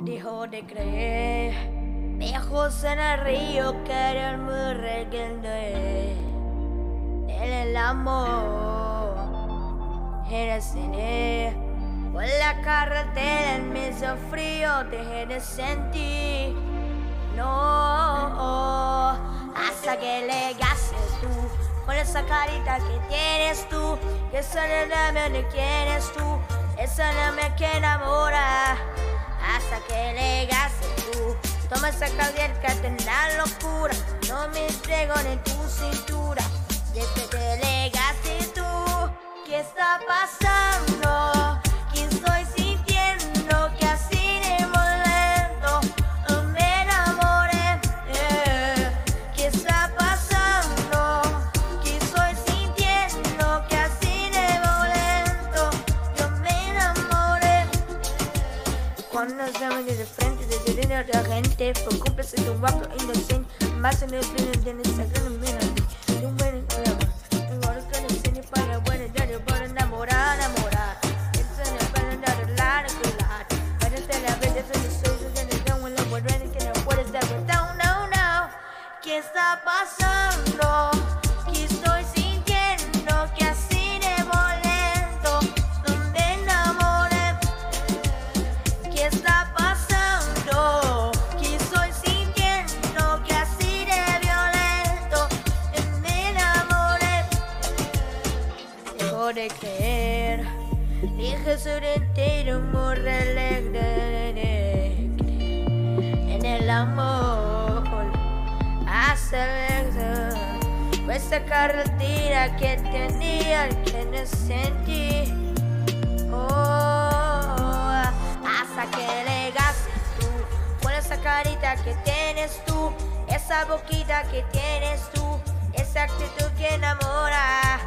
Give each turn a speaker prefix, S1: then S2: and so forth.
S1: Dejo de creer, viejos en el río que eran muy reguende. El amor era cine. Por la carretera en medio frío dejé de sentir. No, hasta que llegaste tú. Con esa carita que tienes tú, que esa no me quieres tú, esa no me que enamora. Toma esa caliente en la locura, no me entrego ni tu cintura. Desde que llegaste tú, Cuando estamos de frente desde dentro de gente, preocúpese de un guapo inocente, más en el pleno de esa gran mira. De un buen programa, tengo los que no para bueno, ya yo puedo enamorar, enamorar. Esto no es para andar de lado, de lado. Para estar la vez, eso no soy, yo ya no tengo en la buena, que no puedes dar down, no, no. ¿Qué está pasando? De creer, dije ser entero, muy alegre en el amor. Acelera esa carretera que tenía que no sentí. Oh, hasta que llegaste tú, con esa carita que tienes tú, esa boquita que tienes tú, esa actitud que enamora.